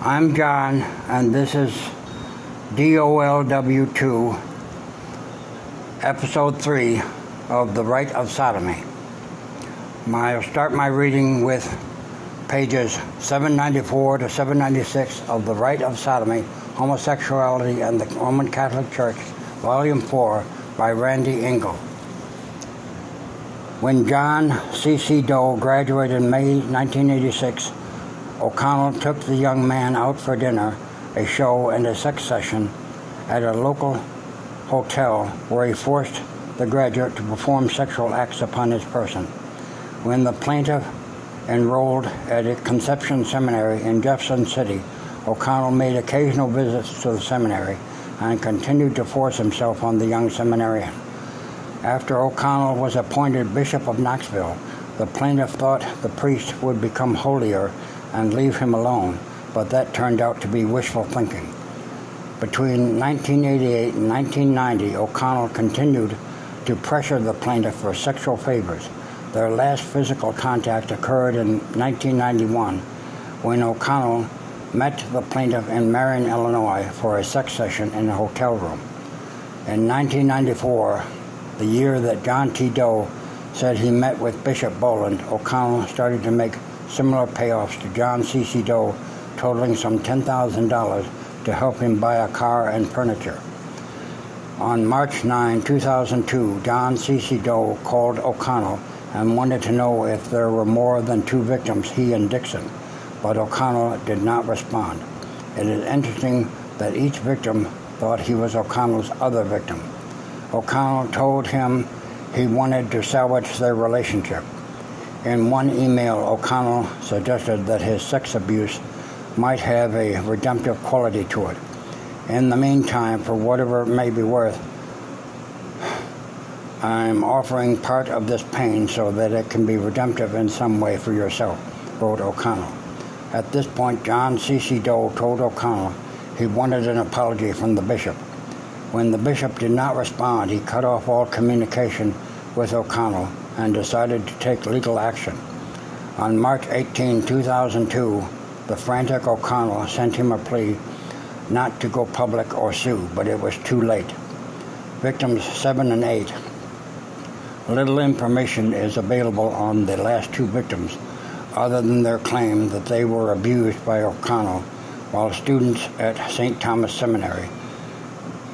I'm John, and this is DOLW2, Episode 3 of The Rite of Sodomy. I'll start my reading with pages 794 to 796 of The Rite of Sodomy, Homosexuality and the Roman Catholic Church, Volume 4, by Randy Engel. When John C.C. Doe graduated in May 1986, O'Connell took the young man out for dinner, a show, and a sex session at a local hotel where he forced the graduate to perform sexual acts upon his person. When the plaintiff enrolled at a Conception Seminary in Jefferson City, O'Connell made occasional visits to the seminary and continued to force himself on the young seminarian. After O'Connell was appointed Bishop of Knoxville, the plaintiff thought the priest would become holier and leave him alone, but that turned out to be wishful thinking. Between 1988 and 1990, O'Connell continued to pressure the plaintiff for sexual favors. Their last physical contact occurred in 1991 when O'Connell met the plaintiff in Marion, Illinois for a sex session in a hotel room. In 1994, the year that John T. Doe said he met with Bishop Boland, O'Connell started to make similar payoffs to John C.C. Doe, totaling some $10,000 to help him buy a car and furniture. On March 9, 2002, John C.C. Doe called O'Connell and wanted to know if there were more than two victims, he and Dixon, but O'Connell did not respond. It is interesting that each victim thought he was O'Connell's other victim. O'Connell told him he wanted to salvage their relationship. In one email, O'Connell suggested that his sex abuse might have a redemptive quality to it. In the meantime, for whatever it may be worth, I'm offering part of this pain so that it can be redemptive in some way for yourself, wrote O'Connell. At this point, John C.C. Doe told O'Connell he wanted an apology from the bishop. When the bishop did not respond, he cut off all communication with O'Connell and decided to take legal action. On March 18, 2002, the frantic O'Connell sent him a plea not to go public or sue, but it was too late. Victims 7 and 8. Little information is available on the last two victims, other than their claim that they were abused by O'Connell while students at St. Thomas Seminary.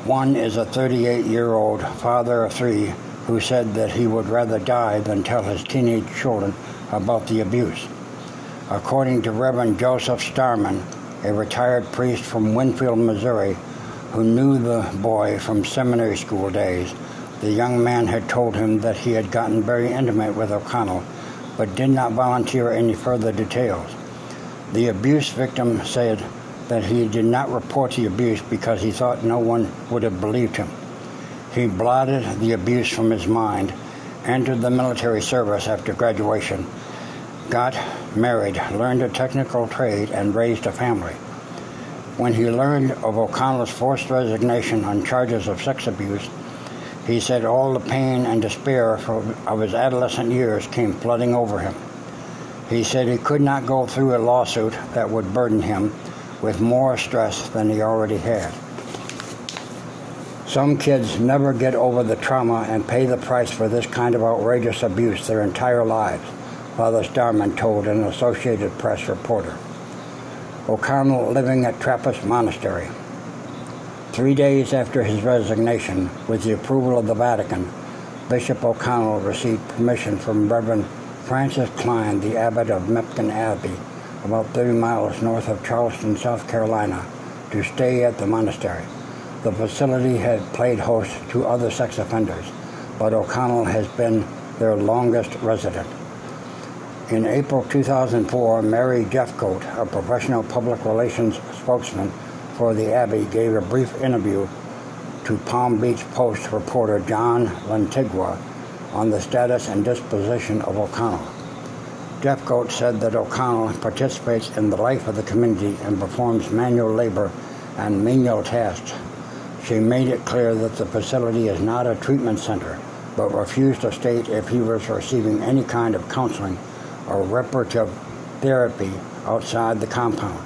One is a 38 year old father of three who said that he would rather die than tell his teenage children about the abuse. According to Reverend Joseph Starman, a retired priest from Winfield, Missouri, who knew the boy from seminary school days, the young man had told him that he had gotten very intimate with O'Connell, but did not volunteer any further details. The abuse victim said that he did not report the abuse because he thought no one would have believed him. He blotted the abuse from his mind, entered the military service after graduation, got married, learned a technical trade, and raised a family. When he learned of O'Connell's forced resignation on charges of sex abuse, he said all the pain and despair of his adolescent years came flooding over him. He said he could not go through a lawsuit that would burden him with more stress than he already had. Some kids never get over the trauma and pay the price for this kind of outrageous abuse their entire lives, Father Starman told an Associated Press reporter. O'Connell living at Trappist Monastery. Three days after his resignation, with the approval of the Vatican, Bishop O'Connell received permission from Reverend Francis Kline, the abbot of Mepkin Abbey, about 30 miles north of Charleston, South Carolina, to stay at the monastery. The facility had played host to other sex offenders, but O'Connell has been their longest resident. In April 2004, Mary Jeffcoat, a professional public relations spokesman for the Abbey, gave a brief interview to Palm Beach Post reporter John Lantigua on the status and disposition of O'Connell. Jeffcoat said that O'Connell participates in the life of the community and performs manual labor and menial tasks she made it clear that the facility is not a treatment center, but refused to state if he was receiving any kind of counseling or reparative therapy outside the compound.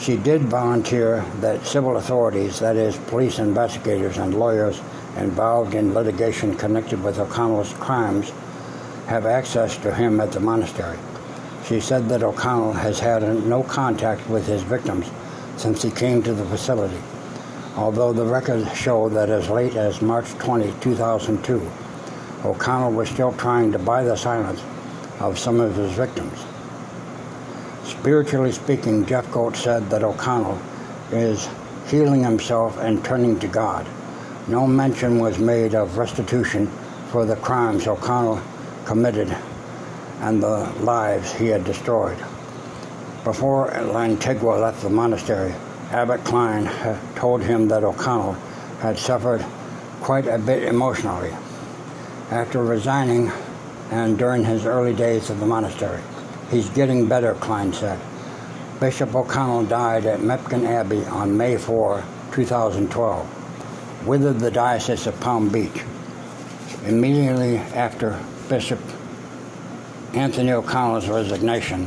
She did volunteer that civil authorities, that is, police investigators and lawyers involved in litigation connected with O'Connell's crimes, have access to him at the monastery. She said that O'Connell has had no contact with his victims since he came to the facility, although the records show that as late as March 20, 2002, O'Connell was still trying to buy the silence of some of his victims. Spiritually speaking, Jeffcoat said that O'Connell is healing himself and turning to God. No mention was made of restitution for the crimes O'Connell committed and the lives he had destroyed. Before Lantigua left the monastery, Abbot Kline told him that O'Connell had suffered quite a bit emotionally after resigning and during his early days at the monastery. He's getting better, Kline said. Bishop O'Connell died at Mepkin Abbey on May 4, 2012, with the Diocese of Palm Beach. Immediately after Bishop Anthony O'Connell's resignation,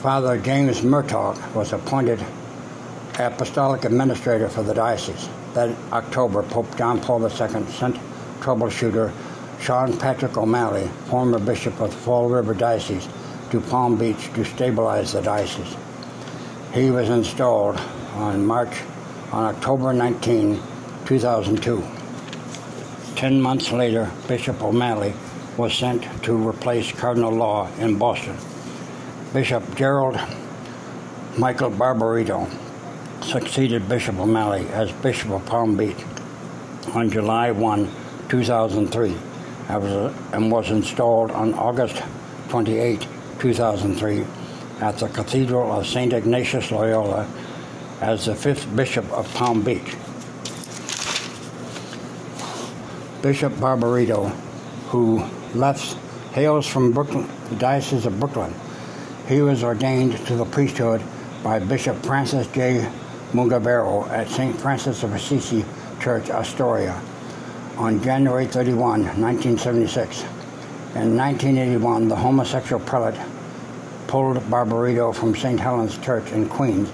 Father James Murtaugh was appointed apostolic administrator for the diocese. That October, Pope John Paul II sent troubleshooter Sean Patrick O'Malley, former bishop of the Fall River Diocese, to Palm Beach to stabilize the diocese. He was installed on March on October 19, 2002. Ten months later, Bishop O'Malley was sent to replace Cardinal Law in Boston. Bishop Gerald Michael Barbarito succeeded Bishop O'Malley as Bishop of Palm Beach on July 1, 2003, was, uh, and was installed on August 28, 2003, at the Cathedral of St. Ignatius Loyola as the fifth Bishop of Palm Beach. Bishop Barbarito, who left, hails from Brooklyn, the Diocese of Brooklyn. He was ordained to the priesthood by Bishop Francis J. Mugavero at St. Francis of Assisi Church, Astoria, on January 31, 1976. In 1981, the homosexual prelate pulled Barbarito from St. Helen's Church in Queens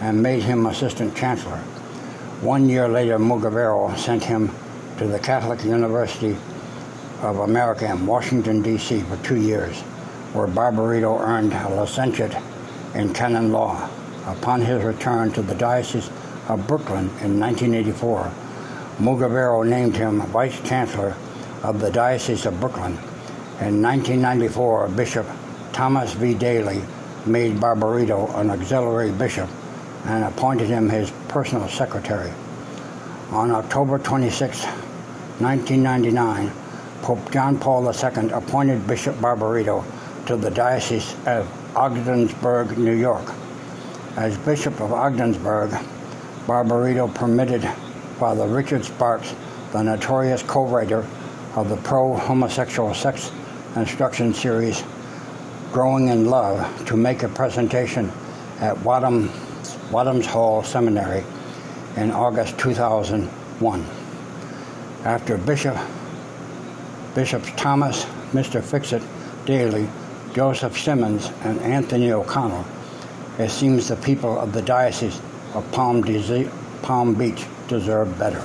and made him assistant chancellor. One year later, Mugavero sent him to the Catholic University of America in Washington, D.C. for two years, where Barbarito earned a licentiate in canon law. Upon his return to the Diocese of Brooklyn in 1984, Mugavero named him Vice Chancellor of the Diocese of Brooklyn. In 1994, Bishop Thomas V. Daly made Barbarito an auxiliary bishop and appointed him his personal secretary. On October 26, 1999, Pope John Paul II appointed Bishop Barbarito to the Diocese of Ogdensburg, New York. As Bishop of Ogdensburg, Barbarito permitted Father Richard Sparks, the notorious co-writer of the pro-homosexual sex instruction series Growing in Love, to make a presentation at Wadham, Wadhams Hall Seminary in August 2001. After Bishop Bishops Thomas, Mr. Fixit, Daly, Joseph Symons, and Anthony O'Connell, it seems the people of the Diocese of Palm, Palm Beach deserve better.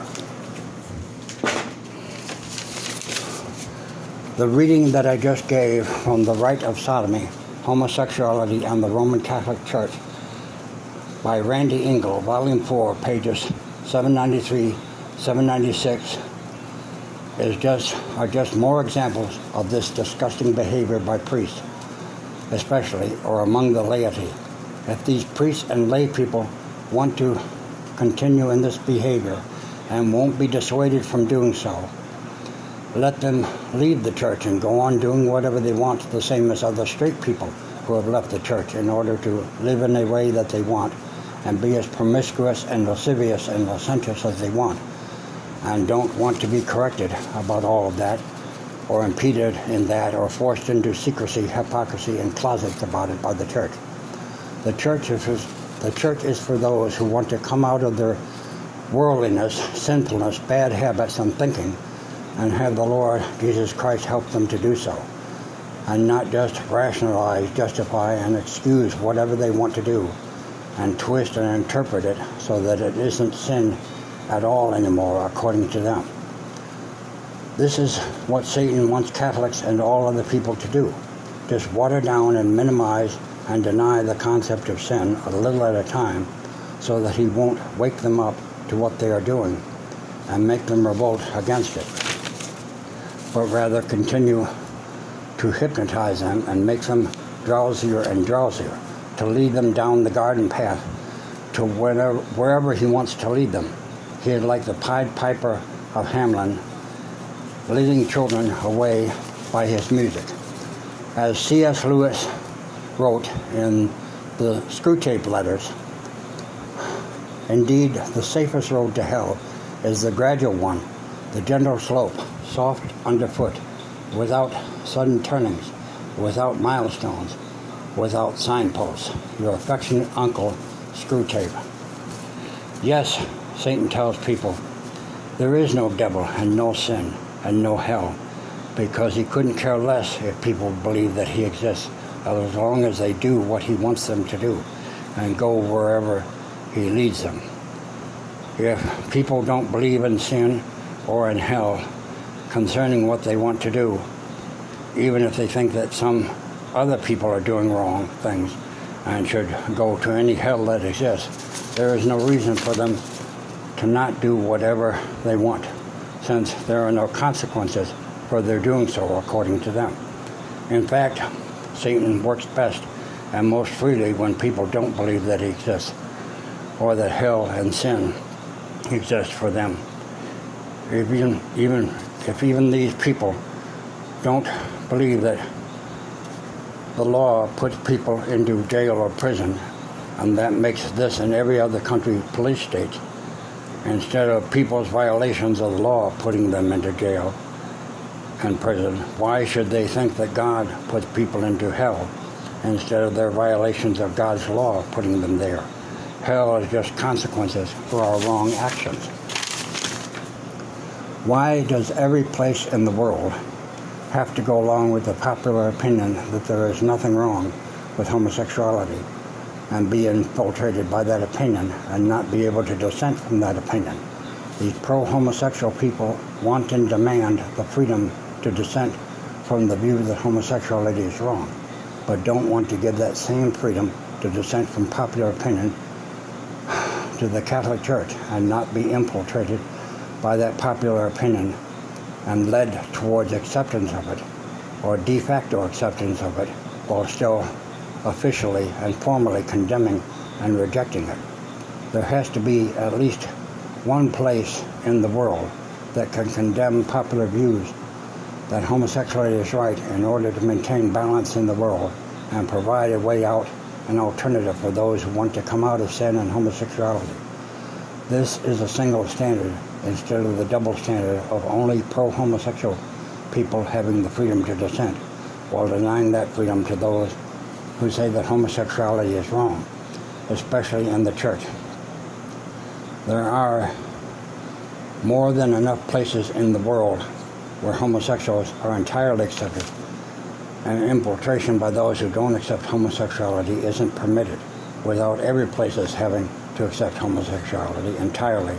The reading that I just gave from The Rite of Sodomy, Homosexuality and the Roman Catholic Church by Randy Engel, Volume 4, pages 793, 796, is just, are just more examples of this disgusting behavior by priests, especially or among the laity. If these priests and lay people want to continue in this behavior and won't be dissuaded from doing so, let them leave the church and go on doing whatever they want, the same as other straight people who have left the church in order to live in a way that they want and be as promiscuous and lascivious and licentious as they want and don't want to be corrected about all of that or impeded in that or forced into secrecy, hypocrisy, and closets about it by the church. The church is the church is for those who want to come out of their worldliness, sinfulness, bad habits, and thinking and have the Lord Jesus Christ help them to do so. And not just rationalize, justify, and excuse whatever they want to do and twist and interpret it so that it isn't sin at all anymore, according to them. This is what Satan wants Catholics and all other people to do. Just water down and minimize and deny the concept of sin a little at a time so that he won't wake them up to what they are doing and make them revolt against it, but rather continue to hypnotize them and make them drowsier and drowsier, to lead them down the garden path to wherever, wherever he wants to lead them. He is like the Pied Piper of Hamelin, leading children away by his music. As C.S. Lewis wrote in the Screwtape Letters, indeed, the safest road to hell is the gradual one, the gentle slope, soft underfoot, without sudden turnings, without milestones, without signposts. Your affectionate uncle, Screwtape. Yes, Satan tells people there is no devil and no sin and no hell because he couldn't care less if people believe that he exists as long as they do what he wants them to do and go wherever he leads them. If people don't believe in sin or in hell concerning what they want to do, even if they think that some other people are doing wrong things and should go to any hell that exists, there is no reason for them to not do whatever they want, since there are no consequences for their doing so, according to them. In fact, Satan works best and most freely when people don't believe that he exists or that hell and sin exist for them. If even, even if even these people don't believe that the law puts people into jail or prison, and that makes this and every other country police state, instead of people's violations of the law putting them into jail and prison, why should they think that God puts people into hell instead of their violations of God's law putting them there? Hell is just consequences for our wrong actions. Why does every place in the world have to go along with the popular opinion that there is nothing wrong with homosexuality and be infiltrated by that opinion and not be able to dissent from that opinion? These pro homosexual people want and demand the freedom to dissent from the view that homosexuality is wrong, but don't want to give that same freedom to dissent from popular opinion to the Catholic Church and not be infiltrated by that popular opinion and led towards acceptance of it or de facto acceptance of it while still officially and formally condemning and rejecting it. There has to be at least one place in the world that can condemn popular views that homosexuality is right in order to maintain balance in the world and provide a way out, an alternative for those who want to come out of sin and homosexuality. This is a single standard instead of the double standard of only pro homosexual people having the freedom to dissent, while denying that freedom to those who say that homosexuality is wrong, especially in the church. There are more than enough places in the world where homosexuals are entirely accepted, and infiltration by those who don't accept homosexuality isn't permitted, without every place having to accept homosexuality entirely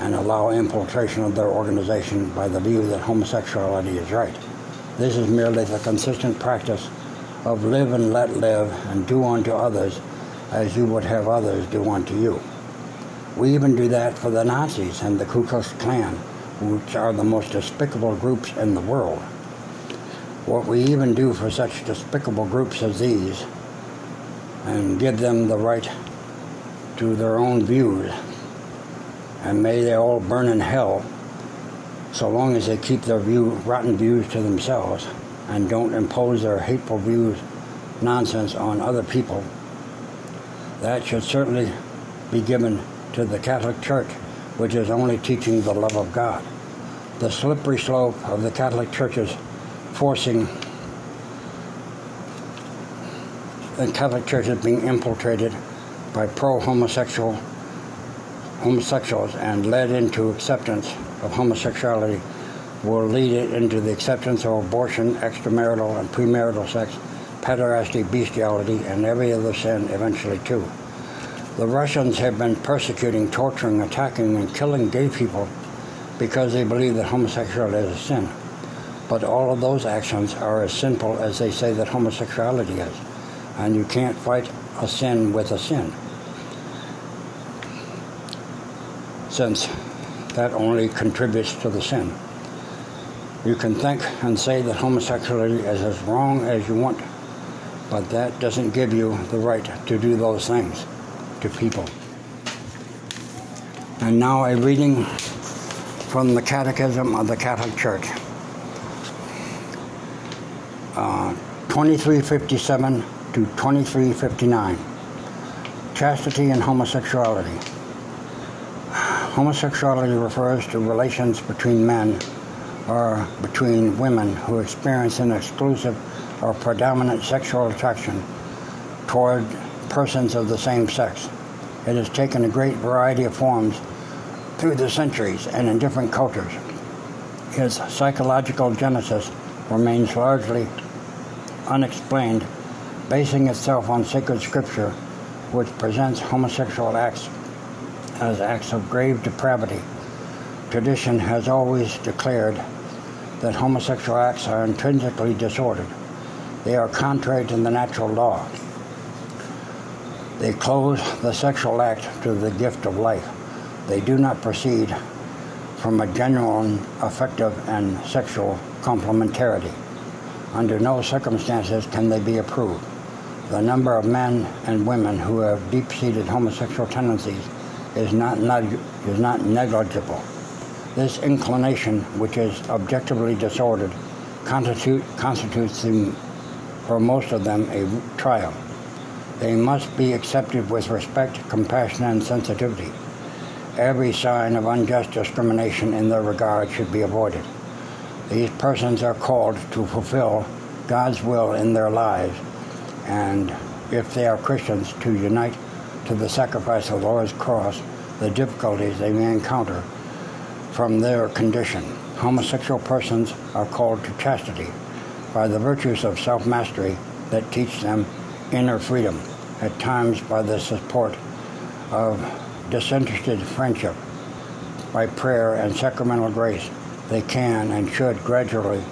and allow infiltration of their organization by the view that homosexuality is right. This is merely the consistent practice of live and let live and do unto others as you would have others do unto you. We even do that for the Nazis and the Ku Klux Klan, which are the most despicable groups in the world. What we even do for such despicable groups as these and give them the right to their own views and may they all burn in hell so long as they keep their view, rotten views to themselves and don't impose their hateful views, nonsense on other people. That should certainly be given to the Catholic Church, which is only teaching the love of God. The slippery slope of the Catholic Church's forcing the Catholic Church is being infiltrated by pro-homosexual homosexuals and led into acceptance of homosexuality will lead it into the acceptance of abortion, extramarital and premarital sex, pederasty, bestiality, and every other sin eventually too. The Russians have been persecuting, torturing, attacking, and killing gay people because they believe that homosexuality is a sin. But all of those actions are as sinful as they say that homosexuality is. And you can't fight a sin with a sin. Since that only contributes to the sin. You can think and say that homosexuality is as wrong as you want, but that doesn't give you the right to do those things to people. And now a reading from the Catechism of the Catholic Church. Uh, 2357 to 2359. Chastity and homosexuality. Homosexuality refers to relations between men or between women who experience an exclusive or predominant sexual attraction toward persons of the same sex. It has taken a great variety of forms through the centuries and in different cultures. Its psychological genesis remains largely unexplained, basing itself on sacred scripture, which presents homosexual acts as acts of grave depravity. Tradition has always declared that homosexual acts are intrinsically disordered. They are contrary to the natural law. They close the sexual act to the gift of life. They do not proceed from a genuine affective and sexual complementarity. Under no circumstances can they be approved. The number of men and women who have deep-seated homosexual tendencies is not, is not negligible. This inclination, which is objectively disordered, constitute, constitutes them, for most of them a trial. They must be accepted with respect, compassion, and sensitivity. Every sign of unjust discrimination in their regard should be avoided. These persons are called to fulfill God's will in their lives, and if they are Christians, to unite to the sacrifice of the Lord's cross the difficulties they may encounter from their condition. Homosexual persons are called to chastity by the virtues of self mastery that teach them inner freedom, at times by the support of disinterested friendship. By prayer and sacramental grace, they can and should gradually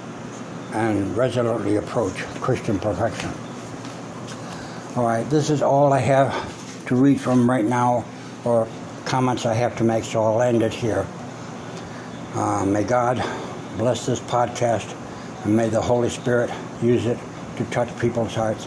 and resolutely approach Christian perfection. All right, this is all I have to read from right now, or comments I have to make, so I'll end it here. Uh, may God bless this podcast, and may the Holy Spirit use it to touch people's hearts.